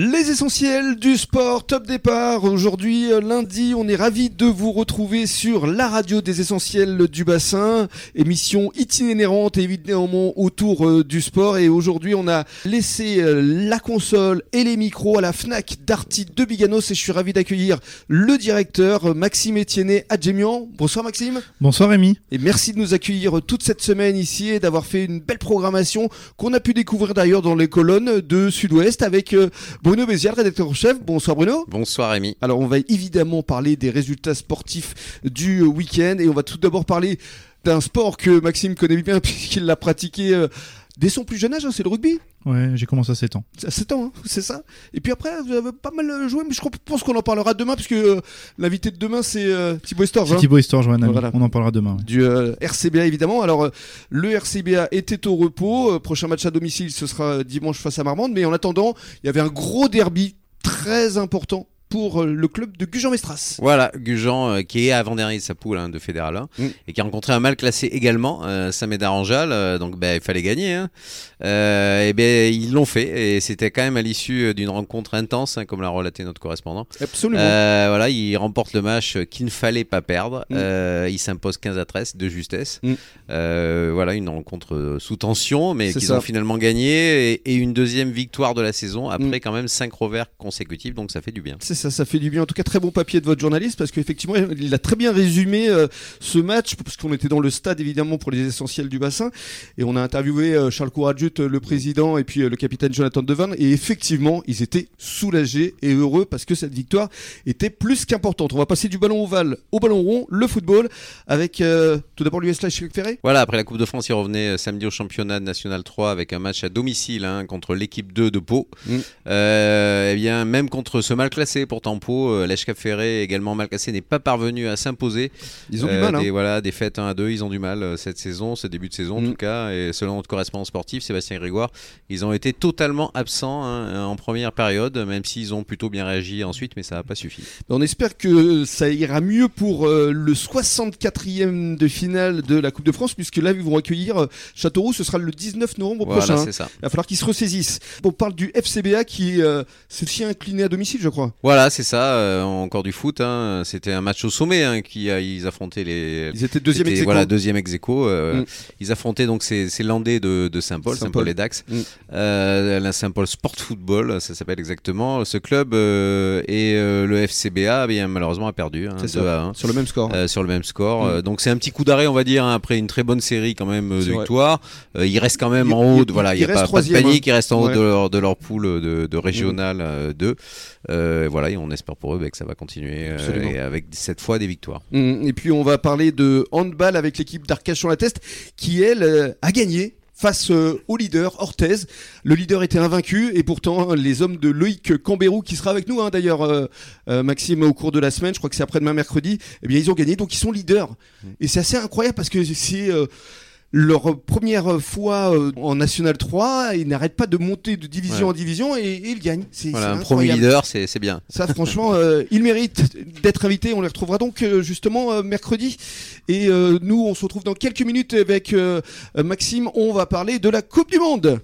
Les essentiels du sport, top départ. Aujourd'hui, euh, lundi, on est ravi de vous retrouver sur la radio des essentiels du bassin. Émission itinérante évidemment autour euh, du sport. Et aujourd'hui, on a laissé euh, la console et les micros à la FNAC d'Arty de Biganos. Et je suis ravi d'accueillir le directeur Maxime Etienne Adjemian. Bonsoir Maxime. Bonsoir Rémi. Et merci de nous accueillir toute cette semaine ici et d'avoir fait une belle programmation qu'on a pu découvrir d'ailleurs dans les colonnes de Sud-Ouest avec Bruno Bézial, rédacteur en chef. Bonsoir Bruno. Bonsoir Rémi. Alors on va évidemment parler des résultats sportifs du week-end et on va tout d'abord parler d'un sport que Maxime connaît bien puisqu'il l'a pratiqué euh, dès son plus jeune âge, hein, c'est le rugby. Ouais, j'ai commencé à 7 ans. À 7 ans, hein, c'est ça. Et puis après, vous avez pas mal joué, mais je pense qu'on en parlera demain, puisque euh, l'invité de demain, c'est euh, Thibaut Estorge. C'est hein. Thibaut Estorge, ouais, voilà. on en parlera demain. Ouais. Du euh, RCBA, évidemment. Alors, le RCBA était au repos. Prochain match à domicile, ce sera dimanche face à Marmande. Mais en attendant, il y avait un gros derby très important pour euh, le club de Gujan-Mestras. Voilà, Gujan euh, qui est avant-dernier de sa poule hein, de Fédéral 1 Mm. et qui a rencontré un mal classé également, euh, Saint-Médard-en-Jalles, euh, donc ben, il fallait gagner. Hein. Et ben ils l'ont fait et c'était quand même à l'issue d'une rencontre intense, hein, comme l'a relaté notre correspondant. Absolument. Voilà, il remporte le match qu'il ne fallait pas perdre. Mm. Euh, il s'impose 15 à 13 de justesse. Mm. Voilà, une rencontre sous tension, mais qu'ils ont finalement gagné et, et une deuxième victoire de la saison après quand même 5 revers consécutifs, donc ça fait du bien. C'est ça, ça fait du bien. En tout cas, très bon papier de votre journaliste parce qu'effectivement, il a très bien résumé euh, ce match parce qu'on était dans le stade évidemment pour les essentiels du bassin et on a interviewé euh, Charles Couragut, euh, le président, et puis euh, le capitaine Jonathan Devan et effectivement, ils étaient soulagés et heureux parce que cette victoire était plus qu'importante. On va passer du ballon ovale au ballon rond, le football, avec tout d'abord l'US Lachec Ferré. Voilà, après la Coupe de France, il revenait samedi au championnat national 3 avec un match à domicile hein, contre l'équipe 2 de Pau. Mm. Eh bien, même contre ce mal classé, pourtant Pau, euh, l'Èche Cap Ferré, également mal classé, n'est pas parvenu à s'imposer. Ils ont du Euh, mal. hein. Des, voilà, des fêtes 1 à 2, ils ont du mal euh, cette saison, ce début de saison en Mm. tout cas. Et selon notre correspondant sportif, Sébastien Grégoire, ils ont été totalement absents hein, en première période, même s'ils ont plutôt bien réagi ensuite, mais ça n'a pas suffi. On espère que ça ira mieux pour euh, le 64e de finale de la Coupe de France, puisque là, ils vont accueillir Châteauroux. Ce sera le 19 novembre Voilà, prochain. c'est ça. Il va falloir qu'ils se ressaisissent. On parle du FCBA qui euh, s'est aussi incliné à domicile, je crois. Voilà, c'est ça. euh, encore du foot. hein. C'était un match au sommet hein, qui a, ils affrontaient les. Ils étaient deuxième ex. Voilà, deuxième ex euh, Mm. Ils affrontaient donc ces, ces Landais de, de Saint-Paul, Saint-Paul. Et Dax. Mm. Euh, la Saint-Paul Sport Football, ça s'appelle exactement. Ce club et le FCBA, eh bien, malheureusement, a perdu. Hein, C'est 2 ça. à 1. Sur le même score. sur le même score. Mm. Donc c'est un petit coup d'arrêt, on va dire, après une très bonne série quand même de victoires. Euh, il reste quand même Il- en haut, il- voilà, il n'y a pas, pas de panique, il reste en haut de, leur, de leur poule de, de régional euh, 2. Euh, voilà, on espère pour eux bah, que ça va continuer euh, et avec cette fois des victoires. Mm. Et puis, on va parler de handball avec l'équipe d'Arcachon-la-Teste qui, elle, euh, a gagné face euh, au leader Orthez. Le leader était invaincu et pourtant les hommes de Loïc Cambérou qui sera avec nous hein, d'ailleurs euh, euh, Maxime au cours de la semaine, je crois que c'est après-demain mercredi, eh bien ils ont gagné donc ils sont leaders. Et c'est assez incroyable parce que c'est euh, leur première fois euh, en National 3, ils n'arrêtent pas de monter de division Ouais. en division et, et ils gagnent. C'est Voilà, un premier leader, c'est c'est bien. Ça, franchement, euh, ils méritent d'être invités. On les retrouvera donc euh, justement euh, mercredi. Et euh, nous, on se retrouve dans quelques minutes avec euh, Maxime. On va parler de la Coupe du Monde.